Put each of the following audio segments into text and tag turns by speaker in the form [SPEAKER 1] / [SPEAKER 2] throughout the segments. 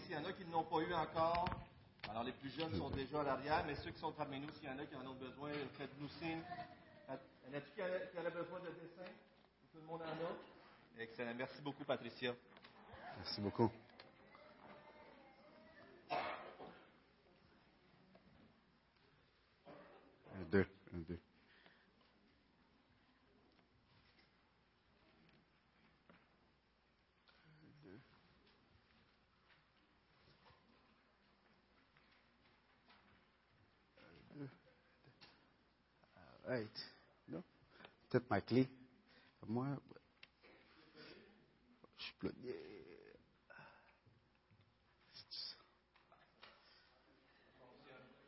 [SPEAKER 1] s'il y en a qui ne l'ont pas eu encore. Alors, les plus jeunes sont déjà à l'arrière, mais ceux qui sont parmi nous, s'il y en a qui en ont besoin, faites-nous signe. Y en a-t-il qui a, besoin de dessin? Tout le monde en a? Excellent. Merci beaucoup, Patricia.
[SPEAKER 2] Merci beaucoup. Un, deux, un, deux. All right. Non? Peut-être ma clé. Moi, je.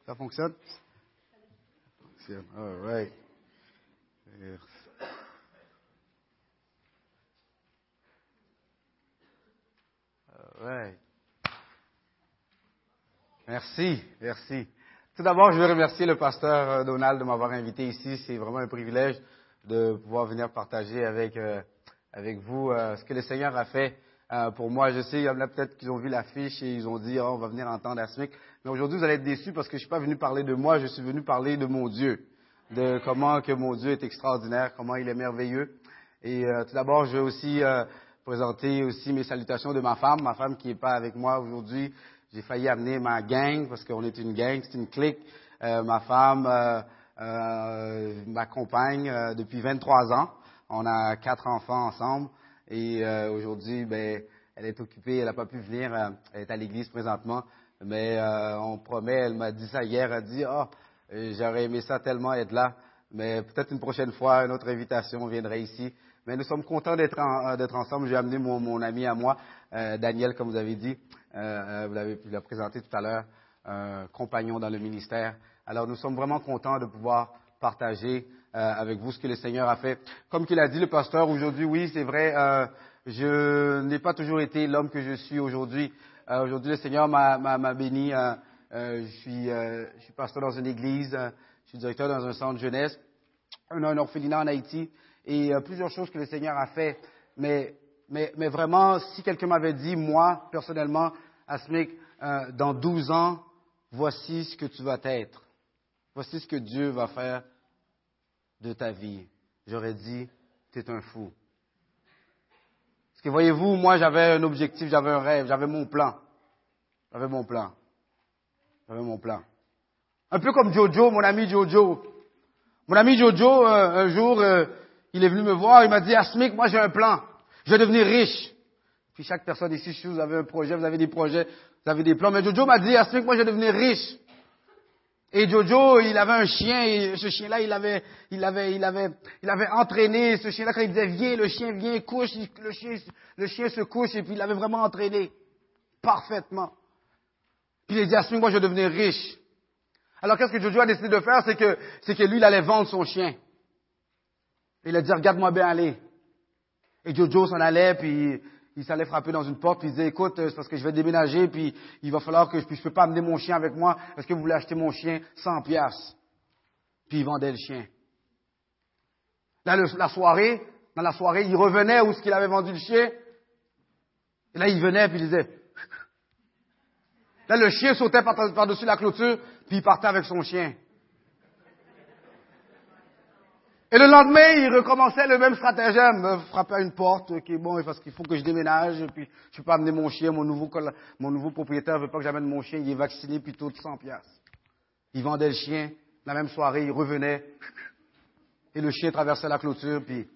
[SPEAKER 2] Ça fonctionne? Ça fonctionne. All right. Merci. All right. Merci, merci. Tout d'abord, je veux remercier le pasteur euh, Donald de m'avoir invité ici. C'est vraiment un privilège de pouvoir venir partager avec, euh, avec vous euh, ce que le Seigneur a fait euh, pour moi. Je sais, il y en a peut-être qui ont vu l'affiche et ils ont dit, oh, on va venir entendre Asmic. Mais aujourd'hui, vous allez être déçus parce que je suis pas venu parler de moi, je suis venu parler de mon Dieu, de comment que mon Dieu est extraordinaire, comment il est merveilleux. Et euh, tout d'abord, je veux aussi euh, présenter aussi mes salutations de ma femme, ma femme qui n'est pas avec moi aujourd'hui. J'ai failli amener ma gang parce qu'on est une gang, c'est une clique. Euh, ma femme euh, euh, m'accompagne euh, depuis 23 ans. On a quatre enfants ensemble et euh, aujourd'hui, ben, elle est occupée, elle n'a pas pu venir. elle est à l'église présentement, mais on promet. Elle m'a dit ça hier. Elle a dit, oh, j'aurais aimé ça tellement être là, mais peut-être une prochaine fois, une autre invitation viendrait ici. Mais nous sommes contents d'être en- d'être ensemble. J'ai amené mon, mon ami à moi, euh, Daniel, comme vous avez dit. Euh, euh, vous l'avez vous l'avez présenté tout à l'heure, un compagnon dans le ministère. Alors nous sommes vraiment contents de pouvoir partager euh, avec vous ce que le Seigneur a fait. Comme qu'il a dit le pasteur aujourd'hui, oui, c'est vrai, euh, je n'ai pas toujours été l'homme que je suis aujourd'hui. Euh, aujourd'hui, le Seigneur m'a béni. euh, je, suis, je suis pasteur dans une église, je suis directeur dans un centre jeunesse, a un orphelinat en Haïti et plusieurs choses que le Seigneur a fait. Mais, mais, mais vraiment, si quelqu'un m'avait dit, moi, personnellement, Asmic, euh, dans 12 ans, voici ce que tu vas être. Voici ce que Dieu va faire de ta vie. J'aurais dit, tu es un fou. Parce que voyez-vous, moi, j'avais un objectif, j'avais un rêve, j'avais mon plan. J'avais mon plan. J'avais mon plan. Un peu comme Jojo, mon ami Jojo. Mon ami Jojo, euh, un jour, euh, il est venu me voir, il m'a dit, Asmic, moi j'ai un plan. Je vais devenir riche. Puis chaque personne ici, si vous avez un projet, vous avez des projets, vous avez des plans. Mais Jojo m'a dit, Asmic, moi je vais devenir riche. Et Jojo, il avait un chien, et ce chien-là, il avait, il avait, il avait, il avait entraîné ce chien-là quand il disait viens, le chien vient, couche, le chien, le chien se couche, et puis il l'avait vraiment entraîné. Parfaitement. Puis il a dit, Asmic, moi je vais devenir riche. Alors qu'est-ce que Jojo a décidé de faire, c'est que, c'est que lui, il allait vendre son chien. Il a dit, regarde-moi bien aller. Et Jojo s'en allait, puis il s'allait frapper dans une porte, puis il disait, écoute, euh, c'est parce que je vais déménager, puis il va falloir que je, je peux pas amener mon chien avec moi. Est-ce que vous voulez acheter mon chien 100 piastres? Puis il vendait le chien. Là, le- la soirée, dans la soirée, il revenait où ce qu'il avait vendu le chien. Et là, il venait, puis il disait, Là, le chien sautait par- par-dessus la clôture, puis il partait avec son chien. Et le lendemain, il recommençait le même stratagème, me frapper à une porte, ok, bon, parce qu'il faut que je déménage, puis je peux pas amener mon chien, mon nouveau, mon nouveau propriétaire veut pas que j'amène mon chien, il est vacciné, puis tout 100 piastres. Il vendait le chien, la même soirée, il revenait, et le chien traversait la clôture, puis,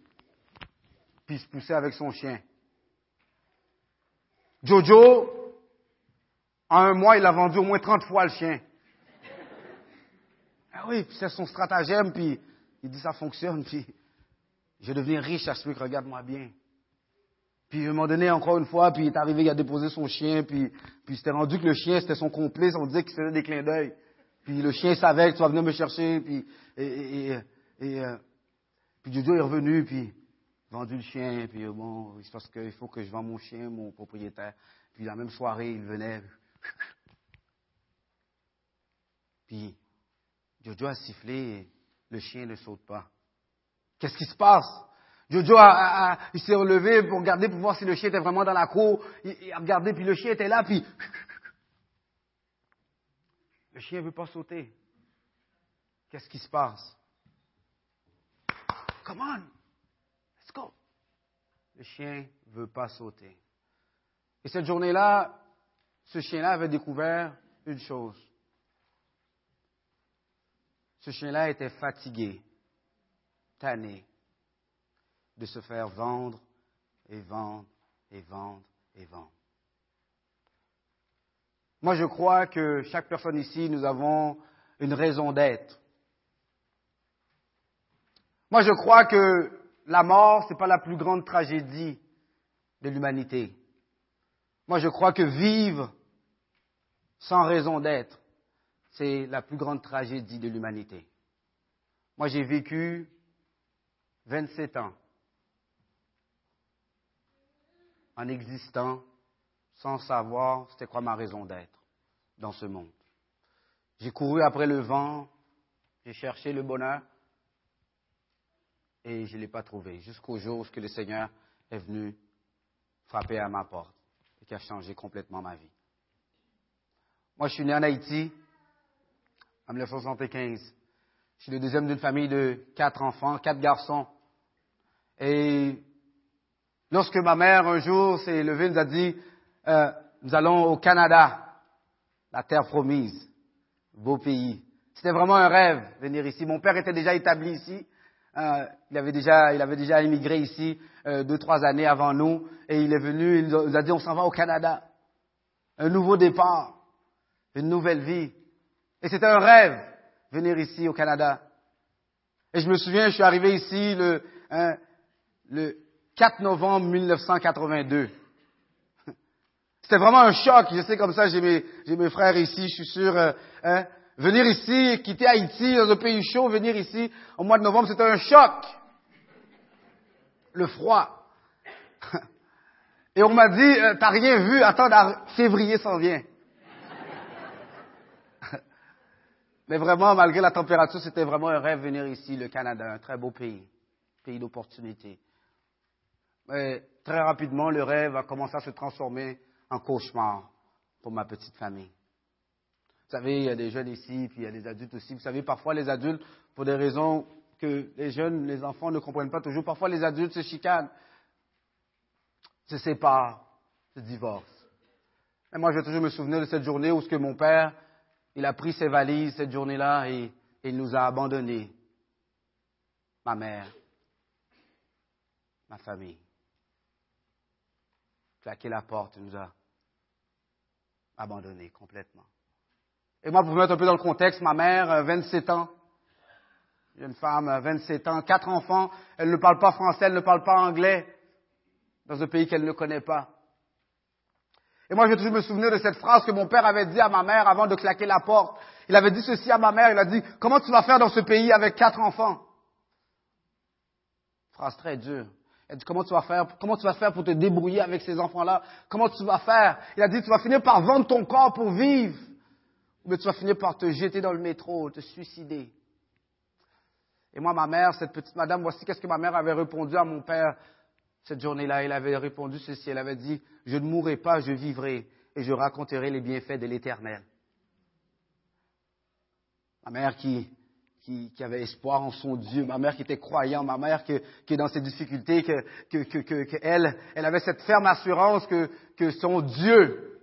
[SPEAKER 2] puis il se poussait avec son chien. Jojo, en un mois, il a vendu au moins 30 fois le chien. Ah oui, puis c'est son stratagème, puis il dit ça fonctionne, puis je vais devenir riche à ce truc, regarde-moi bien. Puis un moment donné, encore une fois, puis il est arrivé, il a déposé son chien, puis, puis c'était rendu que le chien, c'était son complice, on disait qu'il faisait des clins d'œil. Puis le chien savait que tu vas venir me chercher, puis, et, euh, puis Jojo est revenu, puis vendu le chien, puis euh, bon, c'est parce qu'il faut que je vende mon chien, mon propriétaire. Puis la même soirée, il venait. Puis Jojo a sifflé le chien ne saute pas. Qu'est-ce qui se passe? Jojo a, a- il s'est relevé pour regarder, pour voir si le chien était vraiment dans la cour. Il, il a regardé, puis le chien était là, puis Le chien ne veut pas sauter. Qu'est-ce qui se passe? Come on, let's go. Le chien ne veut pas sauter. Et cette journée-là, ce chien-là avait découvert une chose. Ce chien-là était fatigué, tanné de se faire vendre et vendre et vendre et vendre. Moi, je crois que chaque personne ici, nous avons une raison d'être. Moi, je crois que la mort, ce n'est pas la plus grande tragédie de l'humanité. Moi, je crois que vivre sans raison d'être, c'est la plus grande tragédie de l'humanité. Moi, j'ai vécu 27 ans en existant sans savoir c'était quoi ma raison d'être dans ce monde. J'ai couru après le vent, j'ai cherché le bonheur et je ne l'ai pas trouvé jusqu'au jour où le Seigneur est venu frapper à ma porte et qui a changé complètement ma vie. Moi, je suis né en Haïti en 1975. Je suis le deuxième d'une famille de quatre enfants, quatre garçons. Et lorsque ma mère, un jour, s'est levée, nous a dit, euh, nous allons au Canada, la terre promise, beau pays. C'était vraiment un rêve, venir ici. Mon père était déjà établi ici. Euh, il, avait déjà, il avait déjà immigré ici euh, deux, trois années avant nous. Et il est venu, il nous a dit, on s'en va au Canada. Un nouveau départ, une nouvelle vie. Et c'était un rêve, venir ici au Canada. Et je me souviens, je suis arrivé ici le, hein, le 4 novembre 1982. C'était vraiment un choc. Je sais comme ça, j'ai mes, frères ici, je suis sûr. Euh, hein, venir ici, quitter Haïti, dans un pays chaud, venir ici au mois de novembre, c'était un choc. Le froid. Et on m'a dit, euh, t'as rien vu, attends, février s'en vient. Mais vraiment, malgré la température, c'était vraiment un rêve venir ici, le Canada, un très beau pays, pays d'opportunité. Mais très rapidement, le rêve a commencé à se transformer en cauchemar pour ma petite famille. Vous savez, il y a des jeunes ici, puis il y a des adultes aussi. Vous savez, parfois les adultes, pour des raisons que les jeunes, les enfants ne comprennent pas toujours, parfois les adultes se chicanent, se séparent, se divorcent. Et moi, je vais toujours me souvenir de cette journée où ce que mon père, il a pris ses valises cette journée-là et, il nous a abandonnés. Ma mère, ma famille claqué la porte, nous a abandonnés complètement. Et moi, pour vous mettre un peu dans le contexte, ma mère, 27 euh, ans, une femme, 27 ans, quatre enfants, elle ne parle pas français, elle ne parle pas anglais, dans un pays qu'elle ne connaît pas. Et moi, je vais toujours me souvenir de cette phrase que mon père avait dit à ma mère avant de claquer la porte. Il avait dit ceci à ma mère, il a dit, comment tu vas faire dans ce pays avec quatre enfants? Phrase très dure. Il dit, comment tu vas faire, comment tu vas faire pour te débrouiller avec ces enfants-là? Comment tu vas faire? Il a dit, tu vas finir par vendre ton corps pour vivre. Ou tu vas finir par te jeter dans le métro, te suicider. Et moi, ma mère, cette petite madame, voici qu'est-ce que ma mère avait répondu à mon père cette journée-là. Elle avait répondu ceci. Elle avait dit, je ne mourrai pas, je vivrai et je raconterai les bienfaits de l'éternel. Ma mère qui qui, avait espoir en son Dieu, ma mère qui était croyante, ma mère qui, est dans ses difficultés, que, que, elle, elle avait cette ferme assurance que, que son Dieu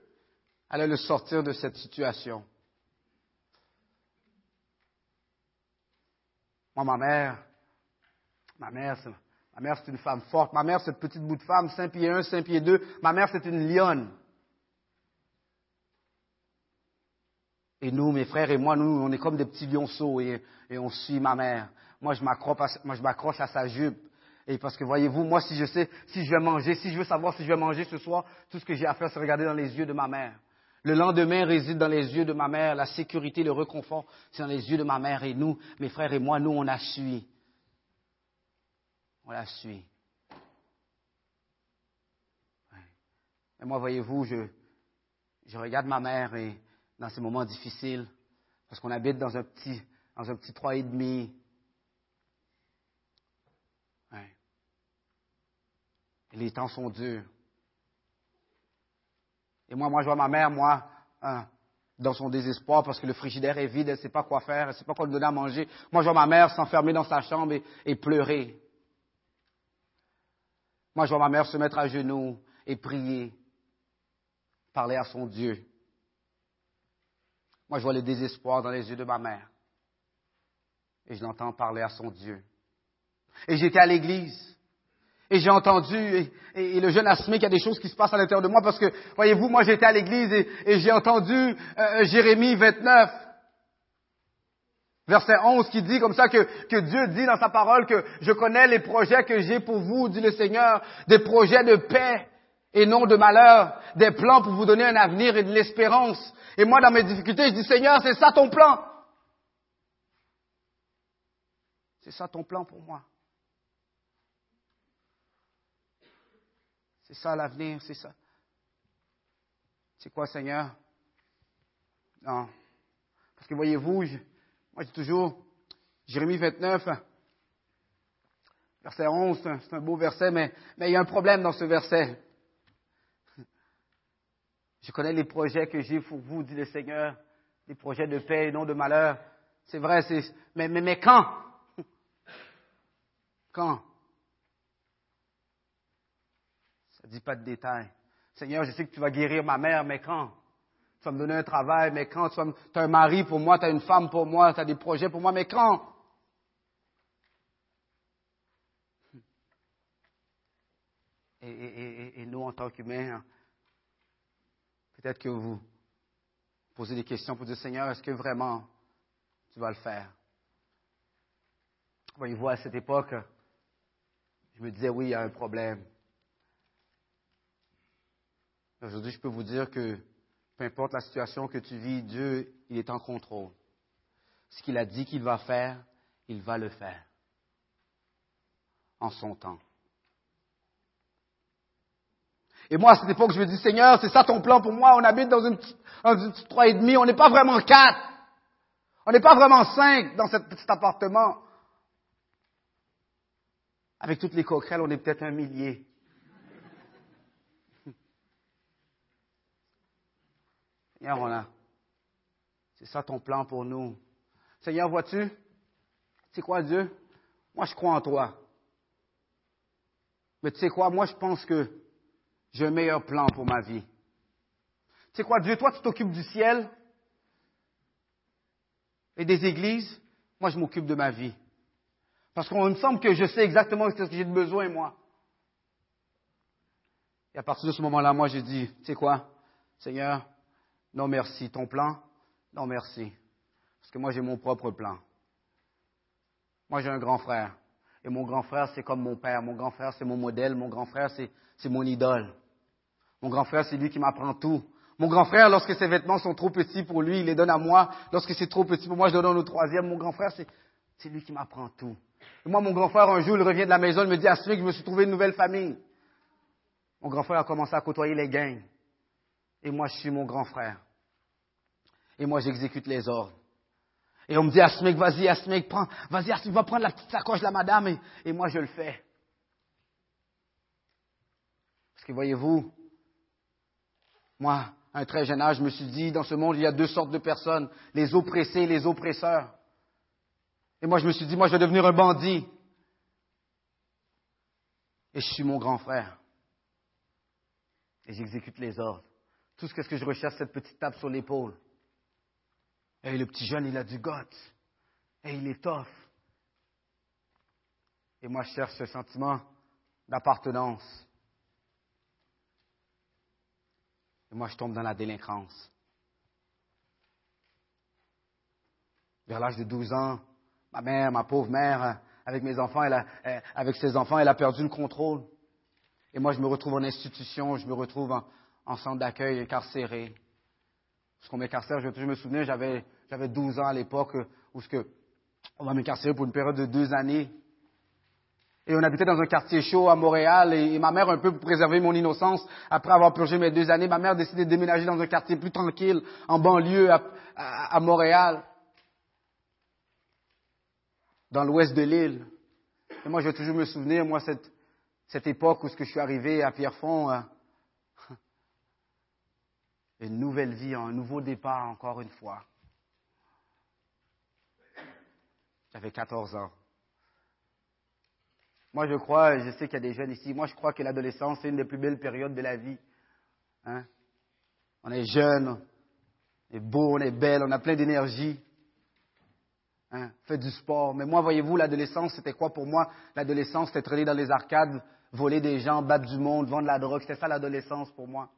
[SPEAKER 2] allait le sortir de cette situation. Moi, ma mère, ma mère, ma mère, c'est une femme forte. Ma mère, cette petite bout de femme, 5 pieds 1, 5 pieds 2. Ma mère, c'est une lionne. Et nous, mes frères et moi, nous, on est comme des petits lionceaux et, on suit ma mère. Moi, je m'accroche à, sa jupe. Et parce que voyez-vous, moi, si je sais, si je vais manger, si je veux savoir si je vais manger ce soir, tout ce que j'ai à faire, c'est regarder dans les yeux de ma mère. Le lendemain réside dans les yeux de ma mère. La sécurité, le réconfort, c'est dans les yeux de ma mère. Et nous, mes frères et moi, nous, on la suit. On la suit. Et moi, voyez-vous, je, je regarde ma mère et dans ces moments difficiles, parce qu'on habite dans un petit, dans un petit trois et demi. les temps sont durs. Et moi, moi, je vois ma mère, moi, hein, dans son désespoir parce que le frigidaire est vide, elle ne sait pas quoi faire, elle ne sait pas quoi lui donner à manger. Moi, je vois ma mère s'enfermer dans sa chambre et, pleurer. Moi, je vois ma mère se mettre à genoux et prier, parler à son Dieu. Moi, je vois le désespoir dans les yeux de ma mère. Et je l'entends parler à son Dieu. Et j'étais à l'église. Et j'ai entendu, et, le jeune Asmé, qu'il y a des choses qui se passent à l'intérieur de moi, parce que, voyez-vous, moi j'étais à l'église et, j'ai entendu euh, euh, Jérémie 29, verset 11, qui dit comme ça que, Dieu dit dans sa parole que je connais les projets que j'ai pour vous, dit le Seigneur, des projets de paix et non de malheur, des plans pour vous donner un avenir et de l'espérance. Et moi, dans mes difficultés, je dis, Seigneur, c'est ça ton plan. C'est ça ton plan pour moi. C'est ça l'avenir, c'est ça. C'est quoi, Seigneur? Non. Parce que voyez-vous, moi je dis toujours, Jérémie 29, verset 11, c'est un, beau verset, mais, mais il y a un problème dans ce verset. Je connais les projets que j'ai pour vous, dit le Seigneur, des projets de paix et non de malheur. C'est vrai, c'est, mais, mais, mais quand? Quand? Ça ne dit pas de détails. Seigneur, je sais que tu vas guérir ma mère, mais quand? Tu vas me donner un travail, mais quand? Tu as un mari pour moi, tu as une femme pour moi, tu as des projets pour moi, mais quand? Et, nous, en tant qu'humains, peut-être que vous posez des questions pour dire, Seigneur, est-ce que vraiment tu vas le faire? Voyez-vous, à cette époque, je me disais, oui, il y a un problème. Aujourd'hui, je peux vous dire que peu importe la situation que tu vis, Dieu, il est en contrôle. Ce qu'il a dit qu'il va faire, il va le faire en son temps. Et moi, à cette époque, je me dis, Seigneur, c'est ça ton plan pour moi? On habite dans une, petite trois et demi. On n'est pas vraiment quatre. On n'est pas vraiment cinq dans cet petit appartement. Avec toutes les coquerelles, on est peut-être un millier. Seigneur, on a. C'est ça ton plan pour nous. Seigneur, vois-tu? Tu sais quoi, Dieu? Moi, je crois en toi. Mais tu sais quoi? Moi, je pense que j'ai un meilleur plan pour ma vie. Tu sais quoi, Dieu? Toi, tu t'occupes du ciel et des églises. Moi, je m'occupe de ma vie. Parce qu'on me semble que je sais exactement ce que j'ai de besoin, moi. Et à partir de ce moment-là, moi, j'ai dit, tu sais quoi, Seigneur, non merci. Ton plan? Non merci. Parce que moi j'ai mon propre plan. Moi j'ai un grand frère. Et mon grand frère c'est comme mon père. Mon grand frère c'est mon modèle. Mon grand frère c'est, mon idole. Mon grand frère c'est lui qui m'apprend tout. Mon grand frère, lorsque ses vêtements sont trop petits pour lui, il les donne à moi. Lorsque c'est trop petit pour moi, je donne au troisième. Mon grand frère, c'est, lui qui m'apprend tout. Et moi, mon grand frère, un jour, il revient de la maison, il me dit, Asmik, je me suis trouvé une nouvelle famille. Mon grand frère a commencé à côtoyer les gangs. Et moi, je suis mon grand frère. Et moi, j'exécute les ordres. Et on me dit, Asmik, vas-y, Asmik, prends, vas-y, Asmik, va prendre la petite sacoche de la madame. Et, et moi, je le fais. Parce que voyez-vous, moi, à un très jeune âge, je me suis dit, dans ce monde, il y a deux sortes de personnes, les oppressés et les oppresseurs. Et moi, je me suis dit, moi, je vais devenir un bandit. Et je suis mon grand frère. Et j'exécute les ordres. Tout ce que je recherche, cette petite tape sur l'épaule. Et le petit jeune, il a du goût. Et il est tough. Et moi, je cherche ce sentiment d'appartenance. Et moi, je tombe dans la délinquance. Vers l'âge de 12 ans, ma mère, ma pauvre mère, avec mes enfants, elle avec ses enfants, elle a perdu le contrôle. Et moi, je me retrouve en institution, je me retrouve en, centre d'accueil incarcéré. Parce qu'on m'incarcère, je, je me souviens, j'avais, j'avais 12 ans à l'époque où ce que, on m'a m'incarcérer pour une période de deux années. Et on habitait dans un quartier chaud à Montréal et, ma mère, un peu pour préserver mon innocence, après avoir purgé mes deux années, ma mère a décidé de déménager dans un quartier plus tranquille, en banlieue à Montréal dans l'ouest de l'île. Et moi, je vais toujours me souvenir, moi, cette, cette époque où ce que je suis arrivé à Pierrefonds, euh, une nouvelle vie, un nouveau départ encore une fois. J'avais 14 ans. Moi, je crois, je sais qu'il y a des jeunes ici, moi, je crois que l'adolescence, c'est une des plus belles périodes de la vie. Hein? On est jeune, on est beau, on est belle, on a plein d'énergie. Hein? Fait du sport. Mais moi, voyez-vous, l'adolescence, c'était quoi pour moi? L'adolescence, c'était traîner dans les arcades, voler des gens, battre du monde, vendre la drogue. C'était ça l'adolescence pour moi.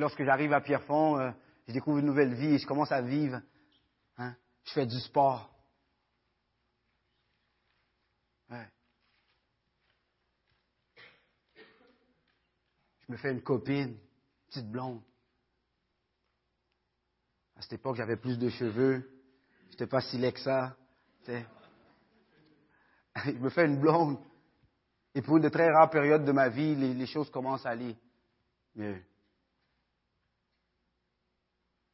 [SPEAKER 2] Lorsque j'arrive à Pierrefonds, euh, je découvre une nouvelle vie et je commence à vivre. Hein? Je fais du sport. Je me fais une copine, petite blonde. À cette époque, j'avais plus de cheveux. Je n'étais pas si laid que ça. Je me fais une blonde. Et pour une de très rares périodes de ma vie, les, choses commencent à aller mieux.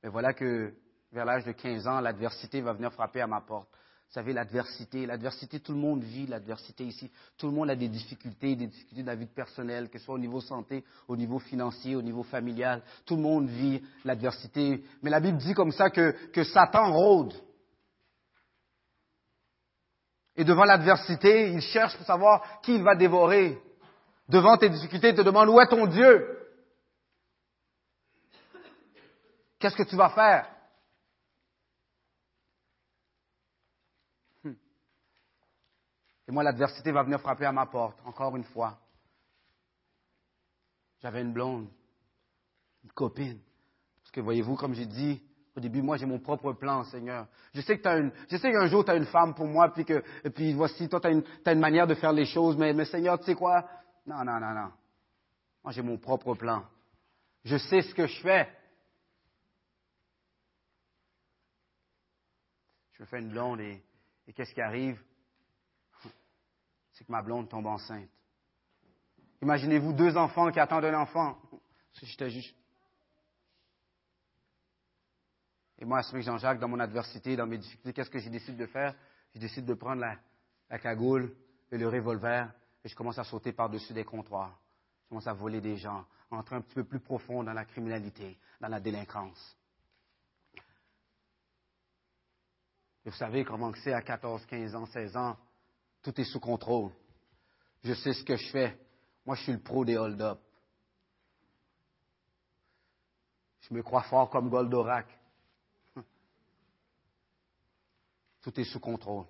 [SPEAKER 2] Mais voilà que vers l'âge de 15 ans, l'adversité va venir frapper à ma porte. Vous savez, l'adversité, l'adversité, tout le monde vit l'adversité ici. Tout le monde a des difficultés, des difficultés de la vie personnelle, que ce soit au niveau santé, au niveau financier, au niveau familial. Tout le monde vit l'adversité. Mais la Bible dit comme ça que, que Satan rôde. Et devant l'adversité, il cherche pour savoir qui il va dévorer. Devant tes difficultés, il te demande où est ton Dieu? Qu'est-ce que tu vas faire? Et moi, l'adversité va venir frapper à ma porte, encore une fois. J'avais une blonde, une copine. Parce que voyez-vous, comme j'ai dit au début, moi, j'ai mon propre plan, Seigneur. Je sais que une, je sais qu'un jour, tu as une femme pour moi, puis que, et puis voici, toi, tu as, une manière de faire les choses, mais, mais Seigneur, tu sais quoi? Non, non, non, non. Moi, j'ai mon propre plan. Je sais ce que je fais. Je fais une blonde et qu'est-ce qui arrive? c'est que ma blonde tombe enceinte. Imaginez-vous deux enfants qui attendent un enfant. Si j'étais juste. Et moi, ce Jean-Jacques, dans mon adversité, dans mes difficultés, qu'est-ce que j'ai décidé de faire? Je décide de prendre la, cagoule et le revolver et je commence à sauter par-dessus des comptoirs. Je commence à voler des gens, entrer un petit peu plus profond dans la criminalité, dans la délinquance. Et vous savez comment c'est à 14, 15 ans, 16 ans, tout est sous contrôle. Je sais ce que je fais. Moi, je suis le pro des hold-up. Je me crois fort comme Goldorak. Tout est sous contrôle.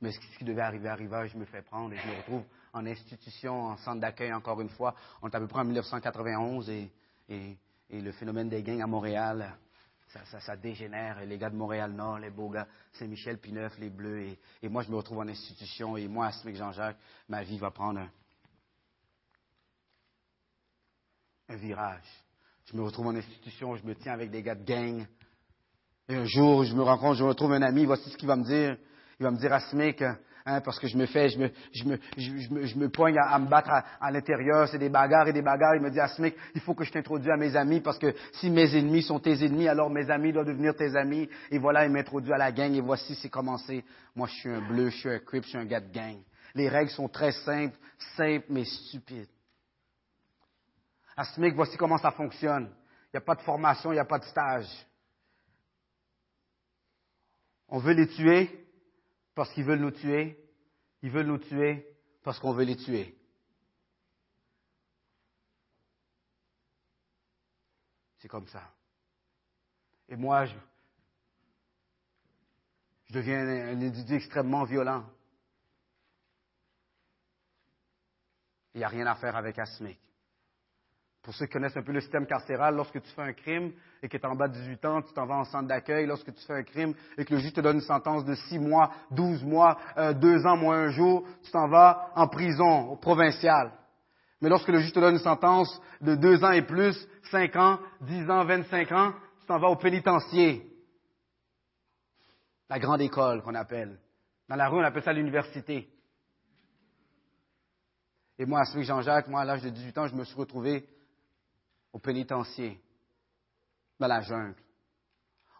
[SPEAKER 2] Mais ce qui devait arriver arriva, je me fais prendre et je me retrouve en institution, en centre d'accueil encore une fois. On est à peu près en 1991 et, et le phénomène des gangs à Montréal ça, dégénère. Les gars de Montréal-Nord, les beaux gars, Saint-Michel, Pineuf, les Bleus. Et, moi, je me retrouve en institution. Et moi, à Jean-Jacques, ma vie va prendre un, virage. Je me retrouve en institution, je me tiens avec des gars de gang. Et un jour, je me rencontre, je retrouve un ami, voici ce qu'il va me dire. Il va me dire à Smith, Hein, parce que je me fais, je me, je me, je, me, je me poigne à, me battre à, l'intérieur, c'est des bagarres et des bagarres. Il me dit, Asmik, il faut que je t'introduise à mes amis, parce que si mes ennemis sont tes ennemis, alors mes amis doivent devenir tes amis. Et voilà, il m'introduit à la gang, et voici, c'est commencé. Moi, je suis un bleu, je suis un crip, je suis un gars de gang. Les règles sont très simples, simples, mais stupides. Asmik, voici comment ça fonctionne. Il n'y a pas de formation, il n'y a pas de stage. On veut les tuer, parce qu'ils veulent nous tuer. Ils veulent nous tuer parce qu'on veut les tuer. C'est comme ça. Et moi, je, deviens un, individu extrêmement violent. Il n'y a rien à faire avec Asmic. Pour ceux qui connaissent un peu le système carcéral, lorsque tu fais un crime et que tu es en bas de 18 ans, tu t'en vas en centre d'accueil. Lorsque tu fais un crime et que le juge te donne une sentence de 6 mois, 12 mois, 2 euh, ans moins un jour, tu t'en vas en prison, au provincial. Mais lorsque le juge te donne une sentence de 2 ans et plus, 5 ans, 10 ans, 25 ans, tu t'en vas au pénitencier. La grande école qu'on appelle. Dans la rue, on appelle ça l'université. Et moi, à celui Jean-Jacques, moi, à l'âge de 18 ans, je me suis retrouvé au pénitencier, dans la jungle.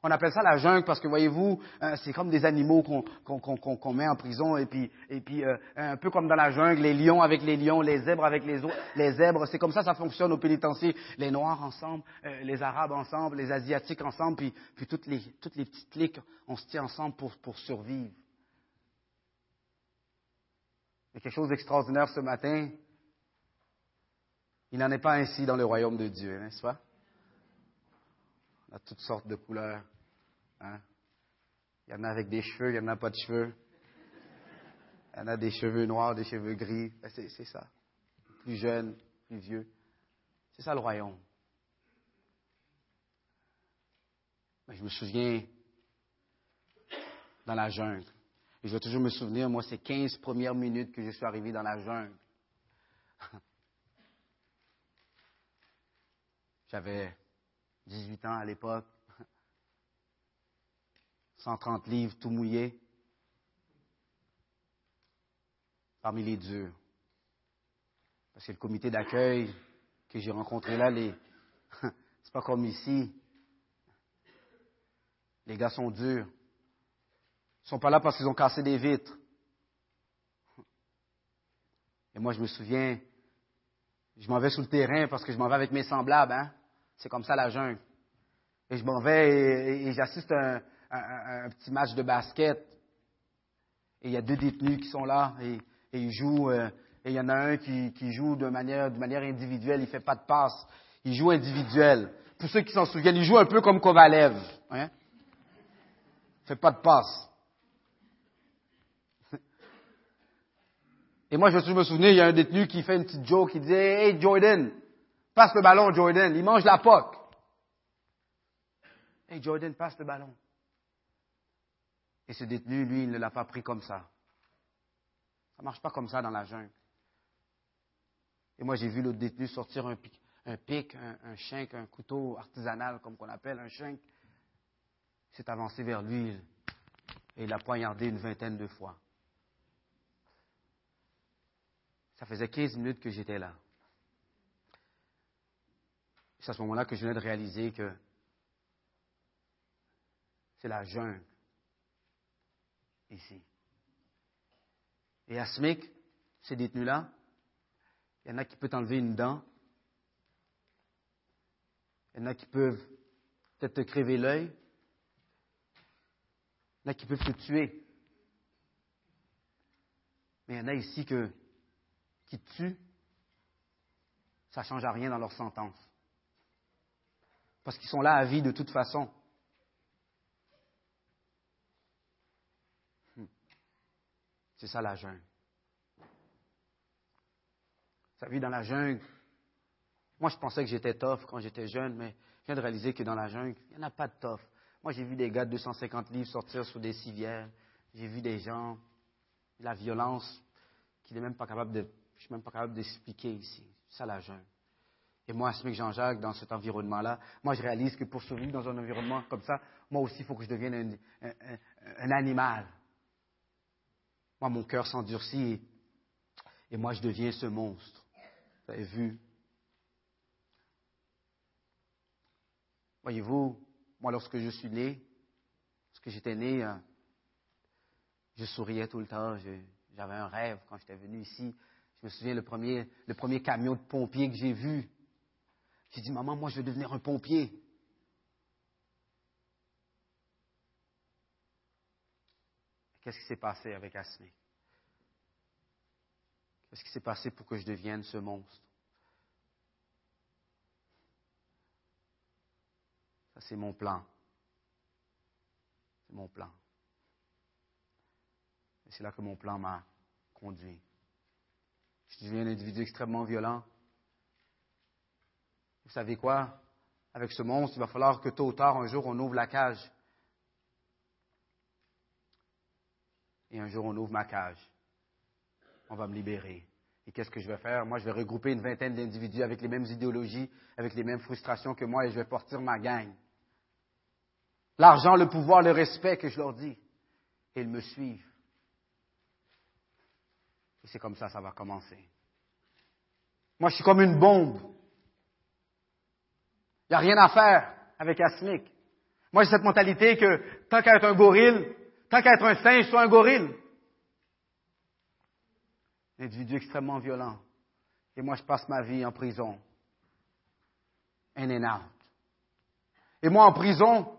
[SPEAKER 2] On appelle ça la jungle parce que, voyez-vous, euh, c'est comme des animaux qu'on met en prison et puis, et puis euh, un peu comme dans la jungle, les lions avec les lions, les zèbres avec les autres, les zèbres. C'est comme ça ça fonctionne au pénitencier. Les Noirs ensemble, euh, les Arabes ensemble, les Asiatiques ensemble, puis, toutes, les, toutes les petites cliques, on se tient ensemble pour, pour survivre. Il y a quelque chose d'extraordinaire ce matin. Il n'en est pas ainsi dans le royaume de Dieu, n'est-ce pas? On a toutes sortes de couleurs. Hein? Il y en a avec des cheveux, il y en a pas de cheveux. Il y en a des cheveux noirs, des cheveux gris. Ben, c'est ça. Plus jeune, plus vieux. C'est ça le royaume. Ben, je me souviens dans la jungle. Je vais toujours me souvenir, moi, ces 15 premières minutes que je suis arrivé dans la jungle. J'avais 18 ans à l'époque, 130 livres tout mouillé, parmi les durs. Parce que le comité d'accueil que j'ai rencontré là, les... c'est pas comme ici. Les gars sont durs. Ils sont pas là parce qu'ils ont cassé des vitres. Et moi, je me souviens, je m'en vais sur le terrain parce que je m'en vais avec mes semblables, hein. C'est comme ça la jungle. Et je m'en vais et, j'assiste à un, petit match de basket. Et il y a deux détenus qui sont là et, ils jouent. Euh, et il y en a un qui, joue de manière, de manière individuelle. Il fait pas de passe. Il joue individuel. Pour ceux qui s'en souviennent, il joue un peu comme Kovalev. Hein? Il fait pas de passe. Et moi, je me souviens, il y a un détenu qui fait une petite joke, qui dit Hey Jordan, Passe le ballon, Jordan. Il mange la poque. Hey, Jordan, passe le ballon. Et ce détenu, lui, il ne l'a pas pris comme ça. Ça ne marche pas comme ça dans la jungle. Et moi, j'ai vu l'autre détenu sortir un pic, un, pic, un couteau artisanal, comme qu'on appelle, un shank. Il s'est avancé vers lui et il l'a poignardé une vingtaine de fois. Ça faisait 15 minutes que j'étais là. C'est à ce moment-là que je venais de réaliser que c'est la jungle ici. Et à SMIC, ces détenus-là, il y en a qui peuvent enlever une dent. Il y en a qui peuvent peut-être te crever l'œil. Il y en a qui peuvent te tuer. Mais il y en a ici que, qui tuent, ça ne change à rien dans leur sentence parce qu'ils sont là à vie de toute façon. Hmm. C'est ça la jungle. Sa vie dans la jungle. Moi, je pensais que j'étais tough quand j'étais jeune, mais je viens de réaliser que dans la jungle, il n'y en a pas de tough. Moi, j'ai vu des gars de 250 livres sortir sur des civières. J'ai vu des gens, la violence, qu'il n'est même pas capable de, je suis même pas capable d'expliquer ici. C'est ça la jungle. Et moi, Smith Jean-Jacques, dans cet environnement-là, moi, je réalise que pour survivre dans un environnement comme ça, moi aussi, il faut que je devienne un, animal. Moi, mon cœur s'endurcit et, moi, je deviens ce monstre. Vous avez vu? Voyez-vous, moi, lorsque je suis né, lorsque j'étais né, hein, je souriais tout le temps. J'avais un rêve quand j'étais venu ici. Je me souviens le premier, le premier camion de pompiers que j'ai vu. J'ai dit, maman, moi, je veux devenir un pompier. Qu'est-ce qui s'est passé avec Asmé? Qu'est-ce qui s'est passé pour que je devienne ce monstre? Ça, c'est mon plan. C'est mon plan. Et c'est là que mon plan m'a conduit. Je deviens un individu extrêmement violent. Vous savez quoi? Avec ce monstre, il va falloir que tôt ou tard, un jour, on ouvre la cage. Et un jour, on ouvre ma cage. On va me libérer. Et qu'est-ce que je vais faire? Moi, je vais regrouper une vingtaine d'individus avec les mêmes idéologies, avec les mêmes frustrations que moi, et je vais partir ma gang. L'argent, le pouvoir, le respect que je leur dis. Et ils me suivent. Et c'est comme ça, ça va commencer. Moi, je suis comme une bombe. Il n'y a rien à faire avec Asmic. Moi, j'ai cette mentalité que tant qu'à être un gorille, tant qu'à être un singe, sois un gorille. Un individu extrêmement violent. Et moi, je passe ma vie en prison. In and. Et moi, en prison,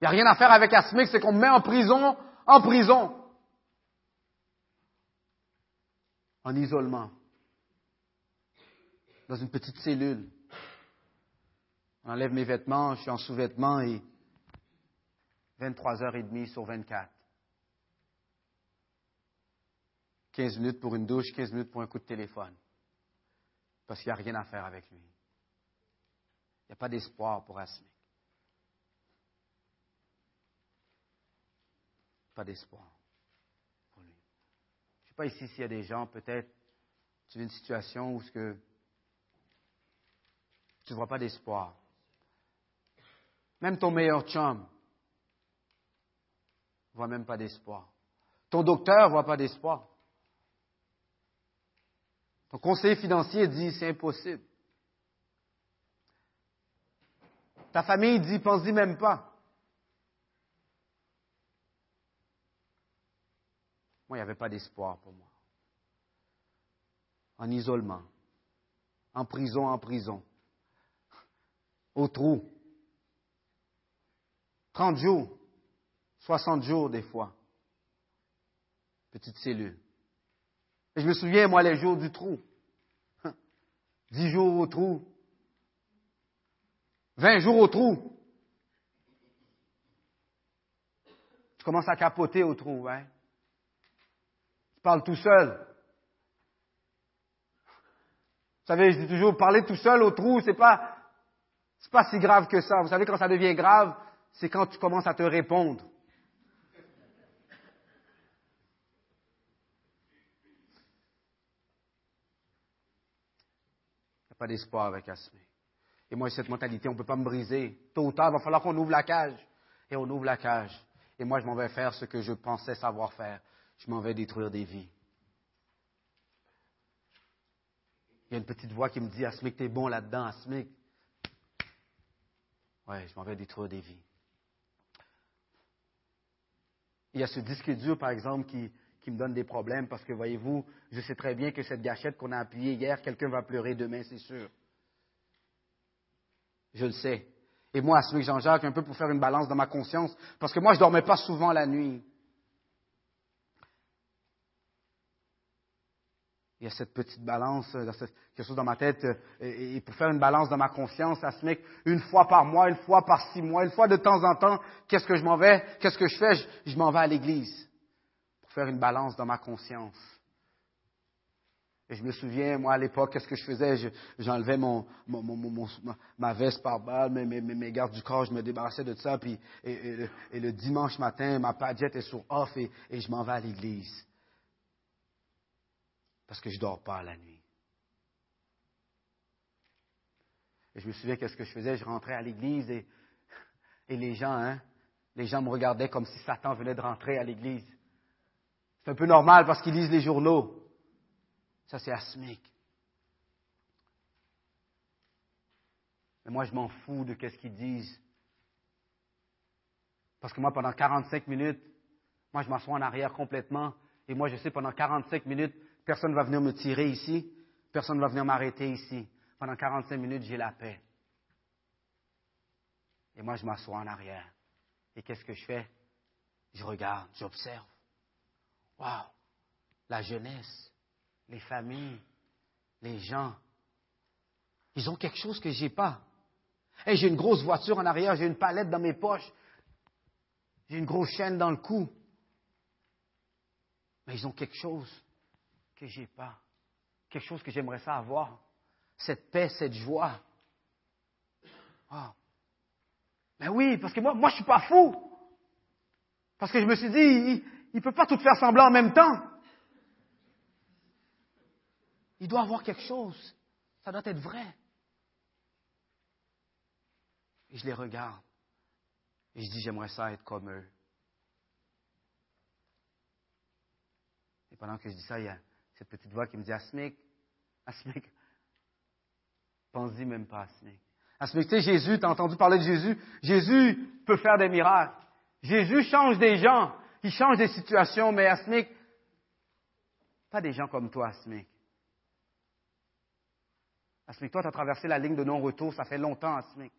[SPEAKER 2] il n'y a rien à faire avec Asmic, c'est qu'on me met en prison, en prison. En isolement. Dans une petite cellule. On enlève mes vêtements, je suis en sous-vêtements et 23h30 sur 24. 15 minutes pour une douche, 15 minutes pour un coup de téléphone. Parce qu'il n'y a rien à faire avec lui. Il n'y a pas d'espoir pour Asmic. Pas d'espoir pour lui. Je ne sais pas ici s'il y a des gens, peut-être, tu vis une situation où ce que tu ne vois pas d'espoir. Même ton meilleur chum ne voit même pas d'espoir. Ton docteur ne voit pas d'espoir. Ton conseiller financier dit c'est impossible. Ta famille dit pense-y même pas. Moi, il n'y avait pas d'espoir pour moi. En isolement, en prison, en prison, au trou. 30 jours, 60 jours des fois. Petite cellule. Et je me souviens, moi, les jours du trou. 10 jours au trou. 20 jours au trou. Tu commences à capoter au trou, hein? Tu parles tout seul. Vous savez, je dis toujours, parler tout seul au trou, c'est pas, c'est pas si grave que ça. Vous savez, quand ça devient grave, c'est quand tu commences à te répondre. Il n'y a pas d'espoir avec Asmé. Et moi, cette mentalité, on ne peut pas me briser. Tôt ou tard, il va falloir qu'on ouvre la cage. Et on ouvre la cage. Et moi, je m'en vais faire ce que je pensais savoir faire. Je m'en vais détruire des vies. Il y a une petite voix qui me dit, Asmic, t'es bon là-dedans, Asmic. Ouais, je m'en vais détruire des vies. Il y a ce disque dur, par exemple, qui, me donne des problèmes parce que, voyez-vous, je sais très bien que cette gâchette qu'on a appuyée hier, quelqu'un va pleurer demain, c'est sûr. Je le sais. Et moi, Asmic Jean-Jacques, un peu pour faire une balance dans ma conscience, parce que moi, je ne dormais pas souvent la nuit. Il y a cette petite balance, euh, quelque chose dans ma tête, euh, et, pour faire une balance dans ma conscience, ça se met une fois par mois, une fois par six mois, une fois de temps en temps, qu'est-ce que je m'en vais, qu'est-ce que je fais, je, m'en vais à l'église, pour faire une balance dans ma conscience. Et je me souviens, moi, à l'époque, qu'est-ce que je faisais? j'enlevais mon, ma veste par balle, mes, mes, mes, gardes du corps, je me débarrassais de ça, puis, et, le, dimanche matin, ma padjette est sur off, et, et je m'en vais à l'église parce que je ne dors pas la nuit. Et je me souviens qu'est-ce que je faisais, je rentrais à l'église et, les gens, hein, les gens me regardaient comme si Satan venait de rentrer à l'église. C'est un peu normal parce qu'ils lisent les journaux. Ça, c'est asmique. Mais moi, je m'en fous de ce qu'ils disent. Parce que moi, pendant 45 minutes, moi, je m'assois en arrière complètement. Et moi, je sais, pendant 45 minutes, Personne ne va venir me tirer ici. Personne ne va venir m'arrêter ici. Pendant 45 minutes, j'ai la paix. Et moi, je m'assois en arrière. Et qu'est-ce que je fais? Je regarde, j'observe. Waouh! La jeunesse, les familles, les gens, ils ont quelque chose que je n'ai pas. Et j'ai une grosse voiture en arrière, j'ai une palette dans mes poches, j'ai une grosse chaîne dans le cou. Mais ils ont quelque chose que pas. Quelque chose que j'aimerais ça avoir. Cette paix, cette joie. Ah. Mais oui, parce que moi, moi, je suis pas fou. Parce que je me suis dit, il ne peut pas tout faire semblant en même temps. Il doit avoir quelque chose. Ça doit être vrai. Et je les regarde. Et je dis, j'aimerais ça être comme eux. Et pendant que je dis ça, il y a cette petite voix qui me dit Asmic, Asmic, pense-y même pas, Asmic. Asmic, tu sais, Jésus, tu as entendu parler de Jésus? Jésus peut faire des miracles. Jésus change des gens. Il change des situations, mais Asmic, pas des gens comme toi, Asmic. Asmic, toi, tu as traversé la ligne de non-retour, ça fait longtemps, Asmic.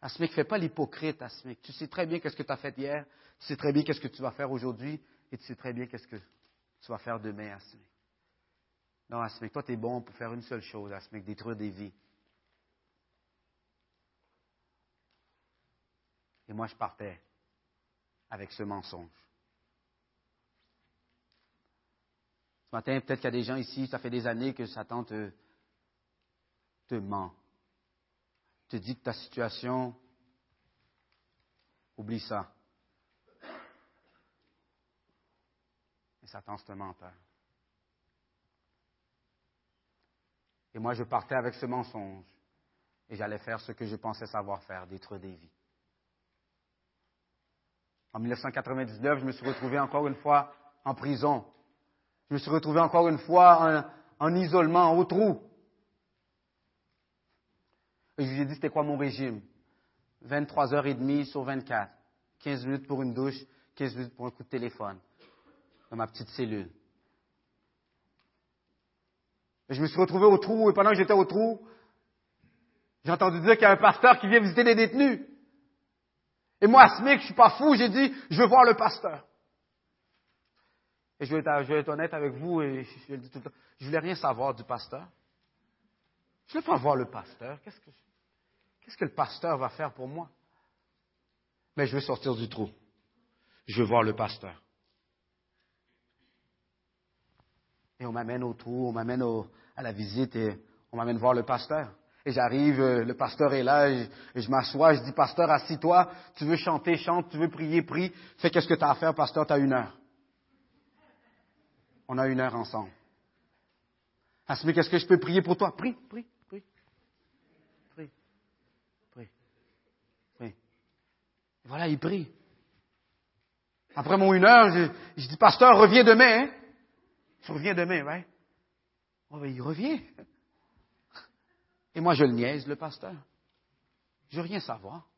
[SPEAKER 2] Asmic, fais pas l'hypocrite, Asmic. Tu sais très bien qu'est-ce que tu as fait hier, tu sais très bien qu'est-ce que tu vas faire aujourd'hui, et tu sais très bien qu'est-ce que tu vas faire demain, Asmic. Non, Asmic, toi, tu es bon pour faire une seule chose, Asmic, détruire des vies. Et moi, je partais avec ce mensonge. Ce matin, peut-être qu'il y a des gens ici, ça fait des années que Satan te, te ment. Te dit que ta situation, oublie ça. Et Satan, c'est un menteur. Et moi, je partais avec ce mensonge. Et j'allais faire ce que je pensais savoir faire, détruire des vies. En 1999, je me suis retrouvé encore une fois en prison. Je me suis retrouvé encore une fois en, isolement, au trou. Et je lui ai dit c'était quoi mon régime? 23 heures et demie sur 24. 15 minutes pour une douche, 15 minutes pour un coup de téléphone. Dans ma petite cellule. Et je me suis retrouvé au trou, et pendant que j'étais au trou, j'ai entendu dire qu'il y a un pasteur qui vient visiter les détenus. Et moi, à SMIC, je suis pas fou, j'ai dit, je veux voir le pasteur. Et je vais, être, honnête avec vous, et je, temps, je voulais rien savoir du pasteur. Je ne veux pas voir le pasteur. Qu'est-ce que, qu'est-ce que le pasteur va faire pour moi? Mais je veux sortir du trou. Je veux voir le pasteur. Et on m'amène au trou, on m'amène à la visite et on m'amène voir le pasteur. Et j'arrive, euh, le pasteur est là, et je, m'assois, je dis, pasteur, assis-toi, tu veux chanter, chante, tu veux prier, prie. Fais qu'est-ce que tu as à faire, pasteur, tu as une heure. On a une heure ensemble. Asmi, qu'est-ce que je peux prier pour toi? Prie, prie, prie. Prie, prie, prie. Et voilà, il prie. Après mon une heure, je, dis, pasteur, reviens demain, hein? Tu reviens demain, ouais. Oh, ben, il revient. Et moi, je le niaise, le pasteur. Je veux rien savoir.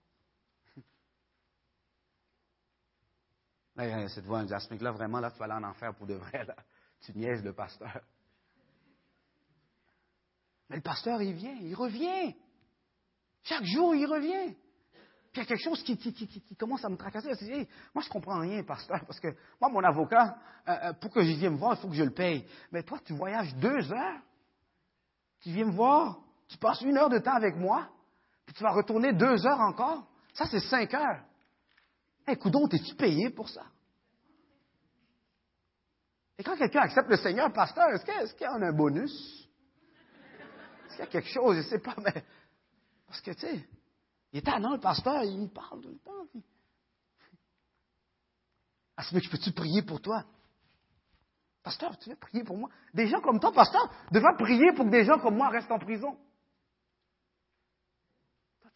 [SPEAKER 2] Là, cette voix me dit, là, vraiment, là, tu vas aller en enfer pour de vrai, là. Tu niaises le pasteur. Mais le pasteur, il vient, il revient. Chaque jour, il revient. Puis il y a quelque chose qui, commence à me tracasser. moi, je comprends rien, pasteur, parce que moi, mon avocat, euh, euh, pour que je vienne me voir, il faut que je le paye. Mais toi, tu voyages deux heures. Tu viens me voir. Tu passes une heure de temps avec moi, puis tu vas retourner deux heures encore. Ça, c'est cinq heures. Hey, coudon, es-tu payé pour ça? Et quand quelqu'un accepte le Seigneur, pasteur, est-ce qu'il y a un bonus? Est-ce qu'il y a quelque chose? Je ne sais pas, mais. Parce que, tu sais, il est non, le pasteur, il me parle tout le temps. Puis... Ah, je peux-tu prier pour toi? Pasteur, tu veux prier pour moi? Des gens comme toi, pasteur, devraient prier pour que des gens comme moi restent en prison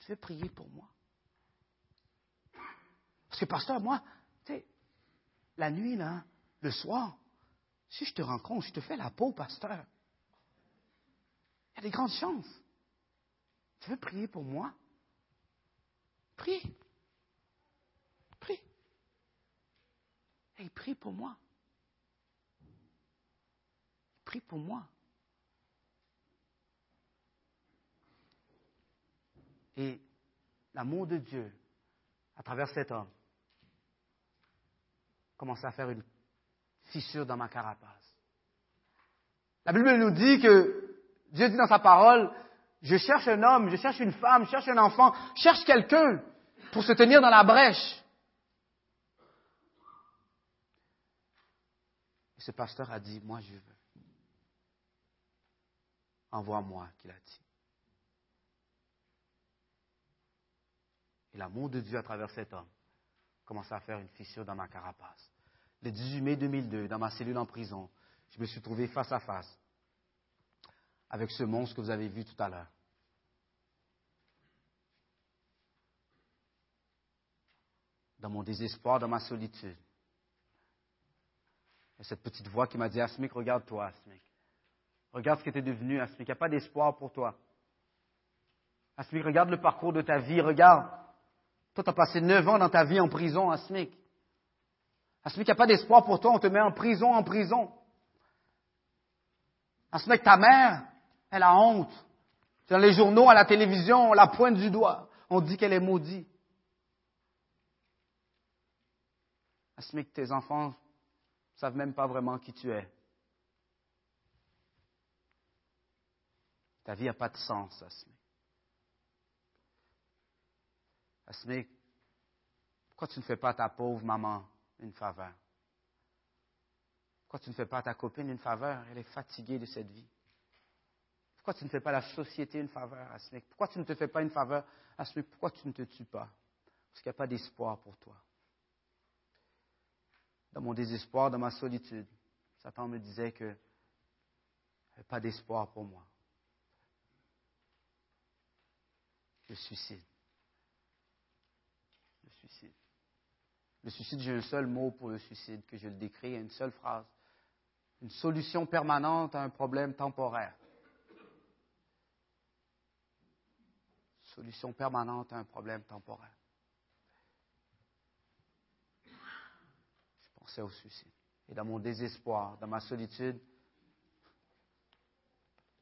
[SPEAKER 2] tu veux prier pour moi? Parce que, pasteur, moi, tu sais, la nuit, là, le soir, si je te rencontre, je te fais la peau, pasteur. Il y a des grandes chances. Tu veux prier pour moi? Prie. Prie. Hey, prie pour moi. Prie pour moi. Et l'amour de Dieu, à travers cet homme, commençait à faire une fissure dans ma carapace. La Bible nous dit que Dieu dit dans sa parole, je cherche un homme, je cherche une femme, je cherche un enfant, je cherche quelqu'un pour se tenir dans la brèche. Et ce pasteur a dit, moi je veux. Envoie-moi, qu'il a dit. Et l'amour de Dieu à travers cet homme commençait à faire une fissure dans ma carapace. Le 18 mai 2002, dans ma cellule en prison, je me suis trouvé face à face avec ce monstre que vous avez vu tout à l'heure. Dans mon désespoir, dans ma solitude. Et cette petite voix qui m'a dit, Asmik, regarde-toi, Asmik. Regarde ce que tu es devenu, Asmik. Il n'y a pas d'espoir pour toi. Asmic, regarde le parcours de ta vie, regarde. Toi, tu as passé neuf ans dans ta vie en prison, Asmic. Asmic, il n'y a pas d'espoir pour toi, on te met en prison, en prison. Asmic, ta mère, elle a honte. Dans les journaux, à la télévision, on la pointe du doigt. On dit qu'elle est maudite. Asmic, tes enfants ne savent même pas vraiment qui tu es? Ta vie n'a pas de sens, Asmic. Asmic, pourquoi tu ne fais pas à ta pauvre maman une faveur? Pourquoi tu ne fais pas à ta copine une faveur? Elle est fatiguée de cette vie. Pourquoi tu ne fais pas à la société une faveur, Asmic? Pourquoi tu ne te fais pas une faveur, Asmic? Pourquoi tu ne te tues pas? Parce qu'il n'y a pas d'espoir pour toi. Dans mon désespoir, dans ma solitude, Satan me disait que n'y avait pas d'espoir pour moi. Le suicide. Le suicide. Le suicide, j'ai un seul mot pour le suicide que je le décris, une seule phrase. Une solution permanente à un problème temporaire. Solution permanente à un problème temporaire. Au suicide. Et dans mon désespoir, dans ma solitude,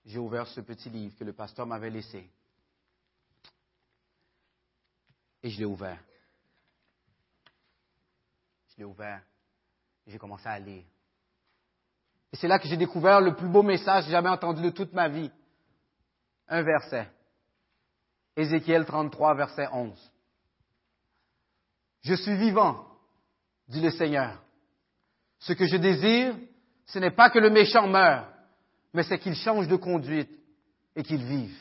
[SPEAKER 2] j'ai ouvert ce petit livre que le pasteur m'avait laissé. Et je l'ai ouvert. Je l'ai ouvert. J'ai commencé à lire. Et c'est là que j'ai découvert le plus beau message que j'ai jamais entendu de toute ma vie. Un verset. Ézéchiel 33, verset 11. Je suis vivant, dit le Seigneur. Ce que je désire, ce n'est pas que le méchant meure, mais c'est qu'il change de conduite et qu'il vive.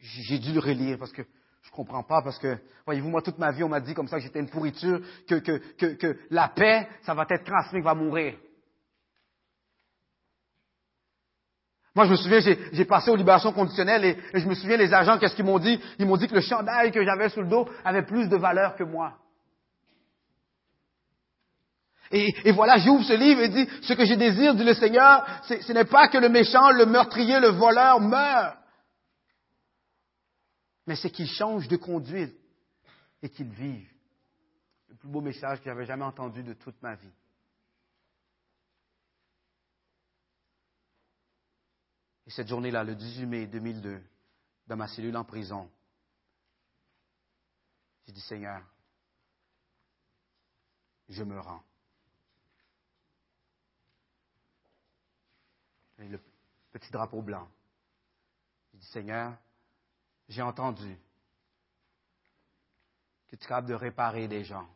[SPEAKER 2] J'ai dû le relire parce que je comprends pas, parce que, voyez-vous, moi, toute ma vie, on m'a dit comme ça que j'étais une pourriture, que, que, que, la paix, ça va être transmis, va mourir. Moi, je me souviens, j'ai passé aux libérations conditionnelles et, et, je me souviens, les agents, qu'est-ce qu'ils m'ont dit? Ils m'ont dit que le chandail que j'avais sous le dos avait plus de valeur que moi. Et, et voilà, j'ouvre ce livre et dit, ce que je désire, dit le Seigneur, ce n'est pas que le méchant, le meurtrier, le voleur meure, mais c'est qu'il change de conduite et qu'il vive. Le plus beau message que j'avais jamais entendu de toute ma vie. Et cette journée-là, le 18 mai 2002, dans ma cellule en prison, j'ai dit, Seigneur, je me rends. Le petit drapeau blanc. J'ai dit, Seigneur, j'ai entendu que tu es capable de réparer des gens.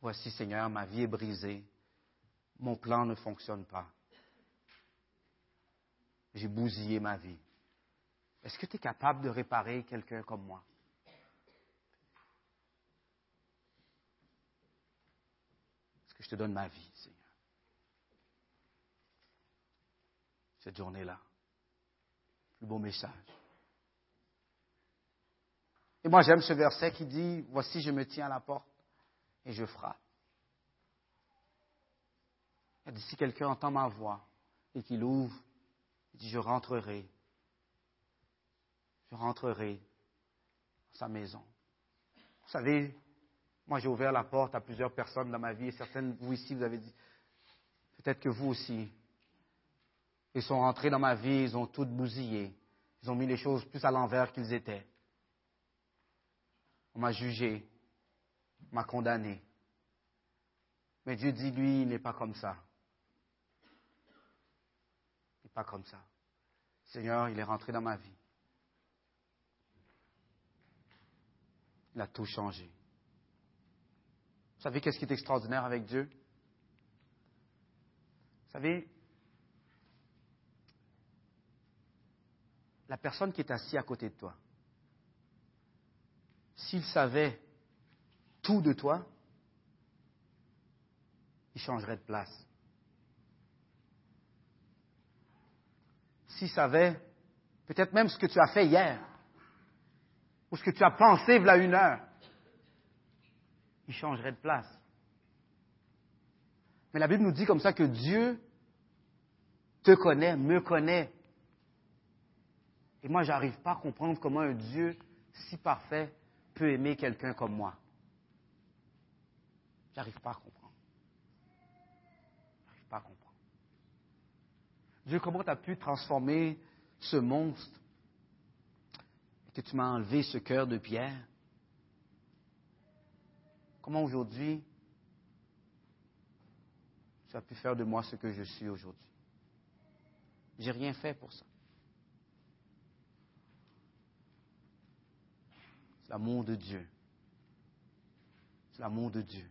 [SPEAKER 2] Voici, Seigneur, ma vie est brisée. Mon plan ne fonctionne pas. J'ai bousillé ma vie. Est-ce que tu es capable de réparer quelqu'un comme moi? Est-ce que je te donne ma vie, Seigneur? Cette journée-là. Le beau message. Et moi, j'aime ce verset qui dit, Voici, je me tiens à la porte et je frappe. Dit, si quelqu'un entend ma voix et qu'il ouvre, il dit, je rentrerai. Je rentrerai dans sa maison. Vous savez, moi, j'ai ouvert la porte à plusieurs personnes dans ma vie et certaines, vous ici, vous avez dit, peut-être que vous aussi, ils sont rentrés dans ma vie, ils ont tout bousillé. Ils ont mis les choses plus à l'envers qu'ils étaient. On m'a jugé, on m'a condamné. Mais Dieu dit, lui, il n'est pas comme ça. Il n'est pas comme ça. Seigneur, il est rentré dans ma vie. Il a tout changé. Vous savez qu'est-ce qui est extraordinaire avec Dieu? Vous savez, la personne qui est assise à côté de toi, s'il savait tout de toi, il changerait de place. S'il savait peut-être même ce que tu as fait hier, ou ce que tu as pensé voilà une heure, il changerait de place. Mais la Bible nous dit comme ça que Dieu te connaît, me connaît. Et moi, j'arrive pas à comprendre comment un Dieu si parfait peut aimer quelqu'un comme moi. J'arrive pas à comprendre. J'arrive pas à comprendre. Dieu, comment tu as pu transformer ce monstre et que tu m'as enlevé ce cœur de pierre? Comment aujourd'hui tu as pu faire de moi ce que je suis aujourd'hui? J'ai rien fait pour ça. C'est l'amour de Dieu. C'est l'amour de Dieu.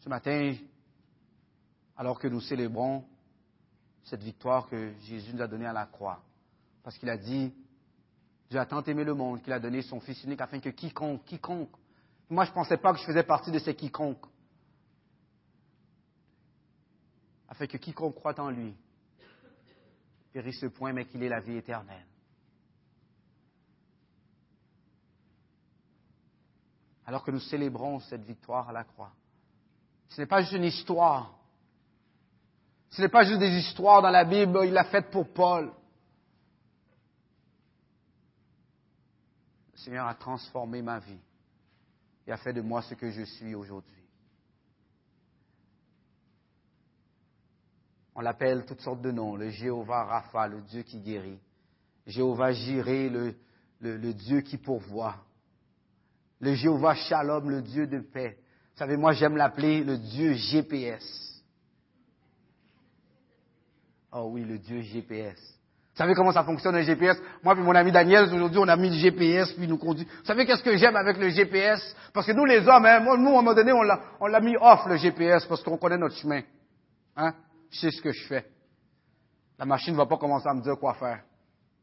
[SPEAKER 2] Ce matin, alors que nous célébrons cette victoire que Jésus nous a donnée à la croix, parce qu'il a dit, Dieu a tant aimé le monde qu'il a donné son Fils unique afin que quiconque, quiconque, moi je ne pensais pas que je faisais partie de ces quiconques, afin que quiconque croit en lui périsse point, mais qu'il ait la vie éternelle. Alors que nous célébrons cette victoire à la croix, ce n'est pas juste une histoire. Ce n'est pas juste des histoires dans la Bible, il l'a fait pour Paul. Le Seigneur a transformé ma vie et a fait de moi ce que je suis aujourd'hui. On l'appelle toutes sortes de noms, le Jéhovah Rapha, le Dieu qui guérit, Jéhovah Jiré, le, le Dieu qui pourvoit, le Jéhovah Shalom, le Dieu de paix. Vous savez, moi j'aime l'appeler le Dieu GPS. Oh oui, le Dieu GPS. Vous savez comment ça fonctionne un GPS Moi et mon ami Daniel, aujourd'hui, on a mis le GPS, puis nous conduit. Vous savez qu'est-ce que j'aime avec le GPS Parce que nous, les hommes, hein, nous, à un moment donné, on l'a, on l'a mis off, le GPS, parce qu'on connaît notre chemin. Hein? Je sais ce que je fais. La machine ne va pas commencer à me dire quoi faire.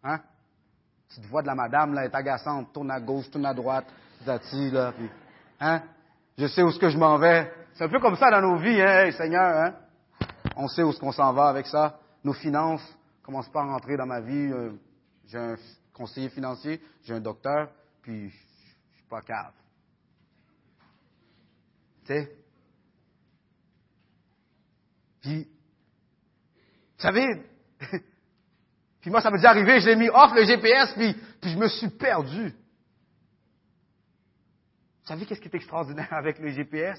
[SPEAKER 2] Hein? Petite voix de la madame, là, est agaçante. Tourne à gauche, tourne à droite. Zati, là, puis, hein? Je sais où est-ce que je m'en vais. C'est un peu comme ça dans nos vies, hein, Seigneur, hein? On sait où est-ce qu'on s'en va avec ça nos finances commencent pas à rentrer dans ma vie. Euh, j'ai un conseiller financier, j'ai un docteur, puis je suis pas cave. Tu sais? Puis, vous savez, puis moi, ça m'est déjà arrivé, j'ai mis off le GPS, puis, puis je me suis perdu. Vous savez qu'est-ce qui est extraordinaire avec le GPS?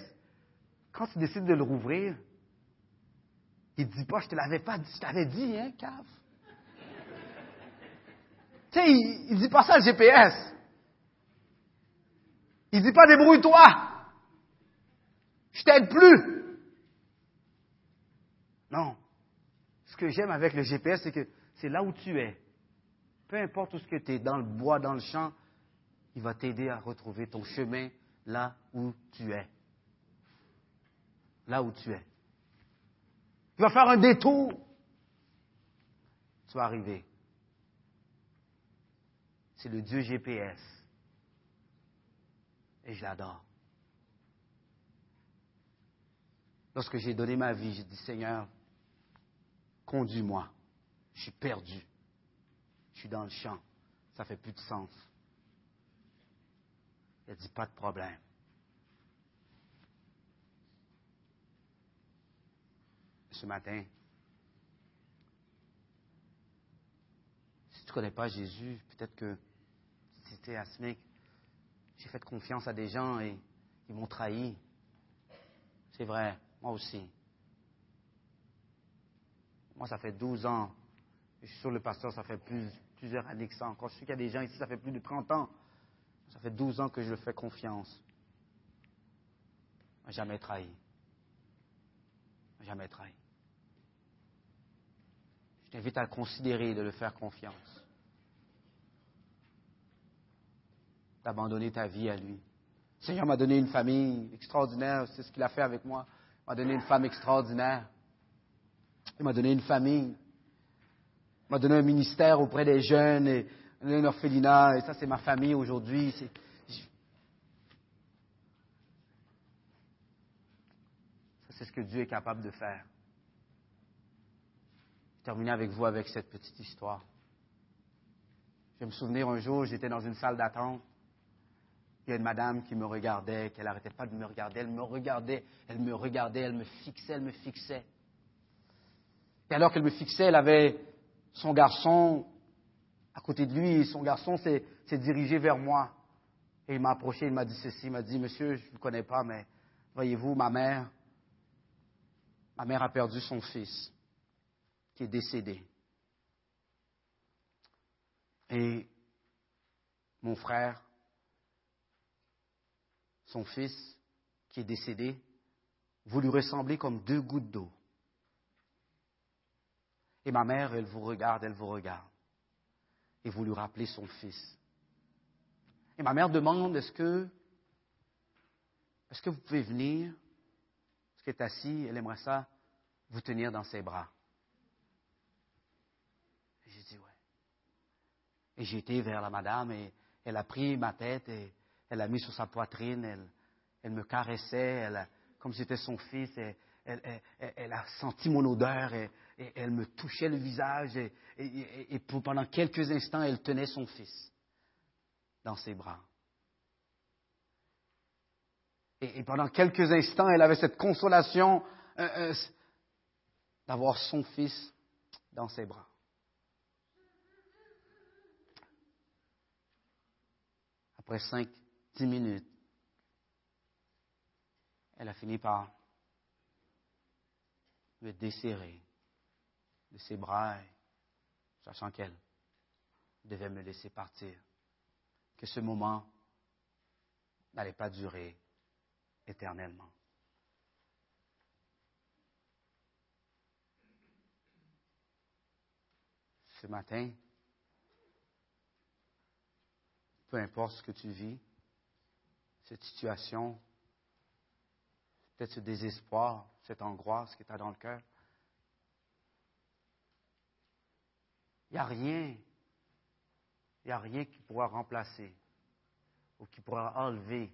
[SPEAKER 2] Quand tu décides de le rouvrir, il ne dit pas, je te l'avais pas dit, je t'avais dit, hein, cave. tu sais, il, ne dit pas ça le GPS. Il dit pas débrouille-toi. Je t'aide plus. Non. Ce que j'aime avec le GPS, c'est que c'est là où tu es. Peu importe où que tu es, dans le bois, dans le champ, il va t'aider à retrouver ton chemin là où tu es. Là où tu es. Tu vas faire un détour. Tu vas arriver. C'est le Dieu GPS. Et je l'adore. Lorsque j'ai donné ma vie, j'ai dit, Seigneur, conduis-moi. Je suis perdu. Je suis dans le champ. Ça fait plus de sens. Il a dit, pas de problème. ce matin. Si tu ne connais pas Jésus, peut-être que c'était asthmique. J'ai fait confiance à des gens et ils m'ont trahi. C'est vrai, moi aussi. Moi, ça fait 12 ans. Je suis sûr le pasteur, ça fait plusieurs années que ça. Quand je sais qu'il y a des gens ici, ça fait plus de 30 ans. Ça fait 12 ans que je fais confiance. Jamais trahi. Jamais trahi. Je t'invite à le considérer, de le faire confiance. D'abandonner ta vie à lui. Le Seigneur m'a donné une famille extraordinaire, c'est ce qu'il a fait avec moi. Il m'a donné une femme extraordinaire. Il m'a donné une famille. Il m'a donné un ministère auprès des jeunes et un orphelinat. Et ça, c'est ma famille aujourd'hui. Ça, c'est ce que Dieu est capable de faire terminer avec vous avec cette petite histoire. Je me souvenir un jour, j'étais dans une salle d'attente. Il y a une madame qui me regardait, qu'elle n'arrêtait pas de me regarder. Elle me regardait, elle me regardait, elle me fixait, elle me fixait. Et alors qu'elle me fixait, elle avait son garçon à côté de lui, son garçon s'est dirigé vers moi. Et il m'a approché, il m'a dit ceci, il m'a dit, monsieur, je ne vous connais pas, mais voyez-vous, ma mère, ma mère a perdu son fils, qui est décédé. Et mon frère, son fils, qui est décédé, vous lui ressemblez comme deux gouttes d'eau. Et ma mère, elle vous regarde, elle vous regarde. Et vous lui rappelez son fils. Et ma mère demande, est-ce que, est-ce que vous pouvez venir? Parce qu'elle est assise, elle aimerait ça, vous tenir dans ses bras. Et j'ai dit, ouais. Et j'ai été vers la madame et elle a pris ma tête et elle l'a mis sur sa poitrine. Elle, elle me caressait, elle, comme j'étais son fils. Et, elle, a senti mon odeur elle me touchait le visage et, pendant quelques instants, elle tenait son fils dans ses bras. Et, pendant quelques instants, elle avait cette consolation euh, euh, d'avoir son fils dans ses bras. Après cinq, dix minutes, elle a fini par me desserrer de ses bras, sachant qu'elle devait me laisser partir, que ce moment n'allait pas durer éternellement. Ce matin, peu importe ce que tu vis, cette situation, peut-être ce désespoir, cette angoisse que tu as dans le cœur. Il n'y a rien, il n'y a rien qui pourra remplacer ou qui pourra enlever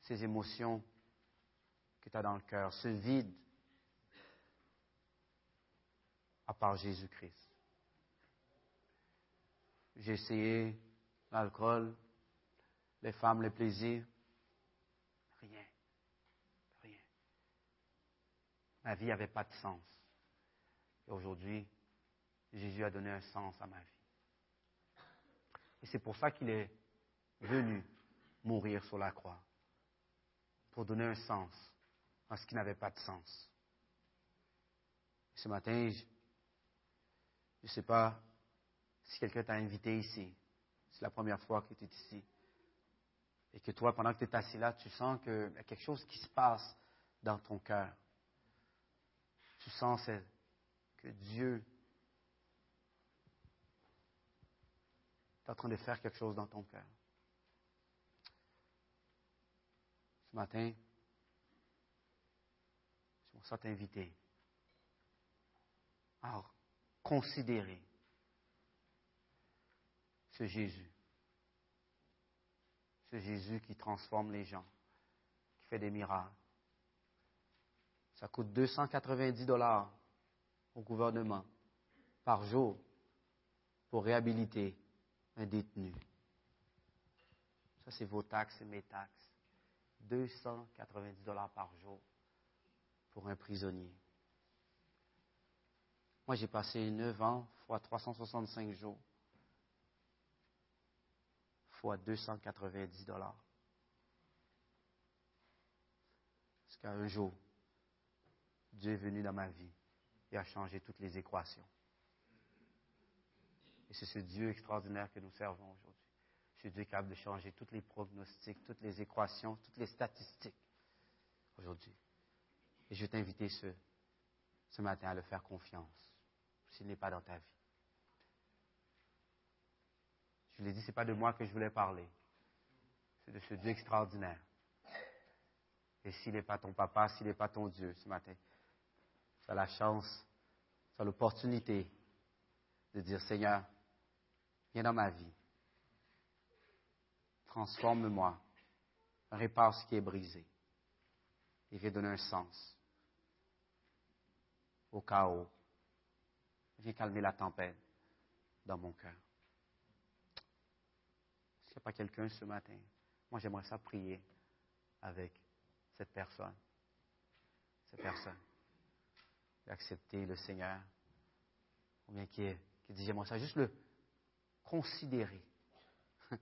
[SPEAKER 2] ces émotions que tu as dans le cœur, ce vide, à part Jésus-Christ. J'ai essayé l'alcool, les femmes, les plaisirs. Rien. Rien. Ma vie n'avait pas de sens. Aujourd'hui, Jésus a donné un sens à ma vie. Et c'est pour ça qu'il est venu mourir sur la croix. Pour donner un sens à ce qui n'avait pas de sens. Ce matin, je ne sais pas si quelqu'un t'a invité ici. C'est la première fois que tu es ici et que toi, pendant que tu es assis là, tu sens qu'il y a quelque chose qui se passe dans ton cœur. Tu sens que Dieu est en train de faire quelque chose dans ton cœur. Ce matin, je me sens t'inviter à considérer ce Jésus c'est Jésus qui transforme les gens, qui fait des miracles. Ça coûte 290 dollars au gouvernement par jour pour réhabiliter un détenu. Ça, c'est vos taxes et mes taxes. 290 dollars par jour pour un prisonnier. Moi, j'ai passé 9 ans fois 365 jours fois 290 dollars. Parce qu'un jour, Dieu est venu dans ma vie et a changé toutes les équations. Et c'est ce Dieu extraordinaire que nous servons aujourd'hui. Ce Dieu capable de changer toutes les prognostics, toutes les équations, toutes les statistiques aujourd'hui. Et je vais t'inviter ce, ce matin à le faire confiance, s'il n'est pas dans ta vie. Je l'ai dit, ce n'est pas de moi que je voulais parler. C'est de ce Dieu extraordinaire. Et s'il n'est pas ton papa, s'il n'est pas ton Dieu ce matin, la chance, tu l'opportunité de dire, Seigneur, viens dans ma vie. Transforme-moi. Répare ce qui est brisé. Et viens donner un sens au chaos. Viens calmer la tempête dans mon cœur. S'il n'y a pas quelqu'un ce matin, moi j'aimerais ça prier avec cette personne. Cette personne. D'accepter le Seigneur, ou bien qui, dit j'aimerais ça, juste le considérer.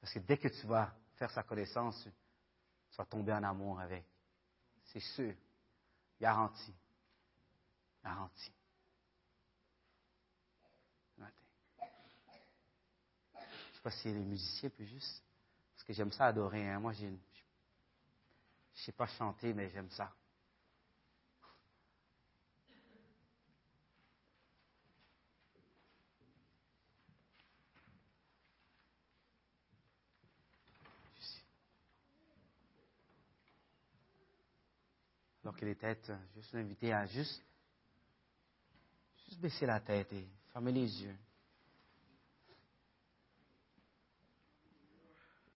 [SPEAKER 2] Parce que dès que tu vas faire sa connaissance, tu vas tomber en amour avec. C'est sûr. Garanti. Garanti. Je ne sais pas si les musiciens peuvent juste. Parce que j'aime ça adorer. Hein. Moi, je ne sais pas chanter, mais j'aime ça. Têtes, juste l'inviter à juste, juste baisser la tête et fermer les yeux.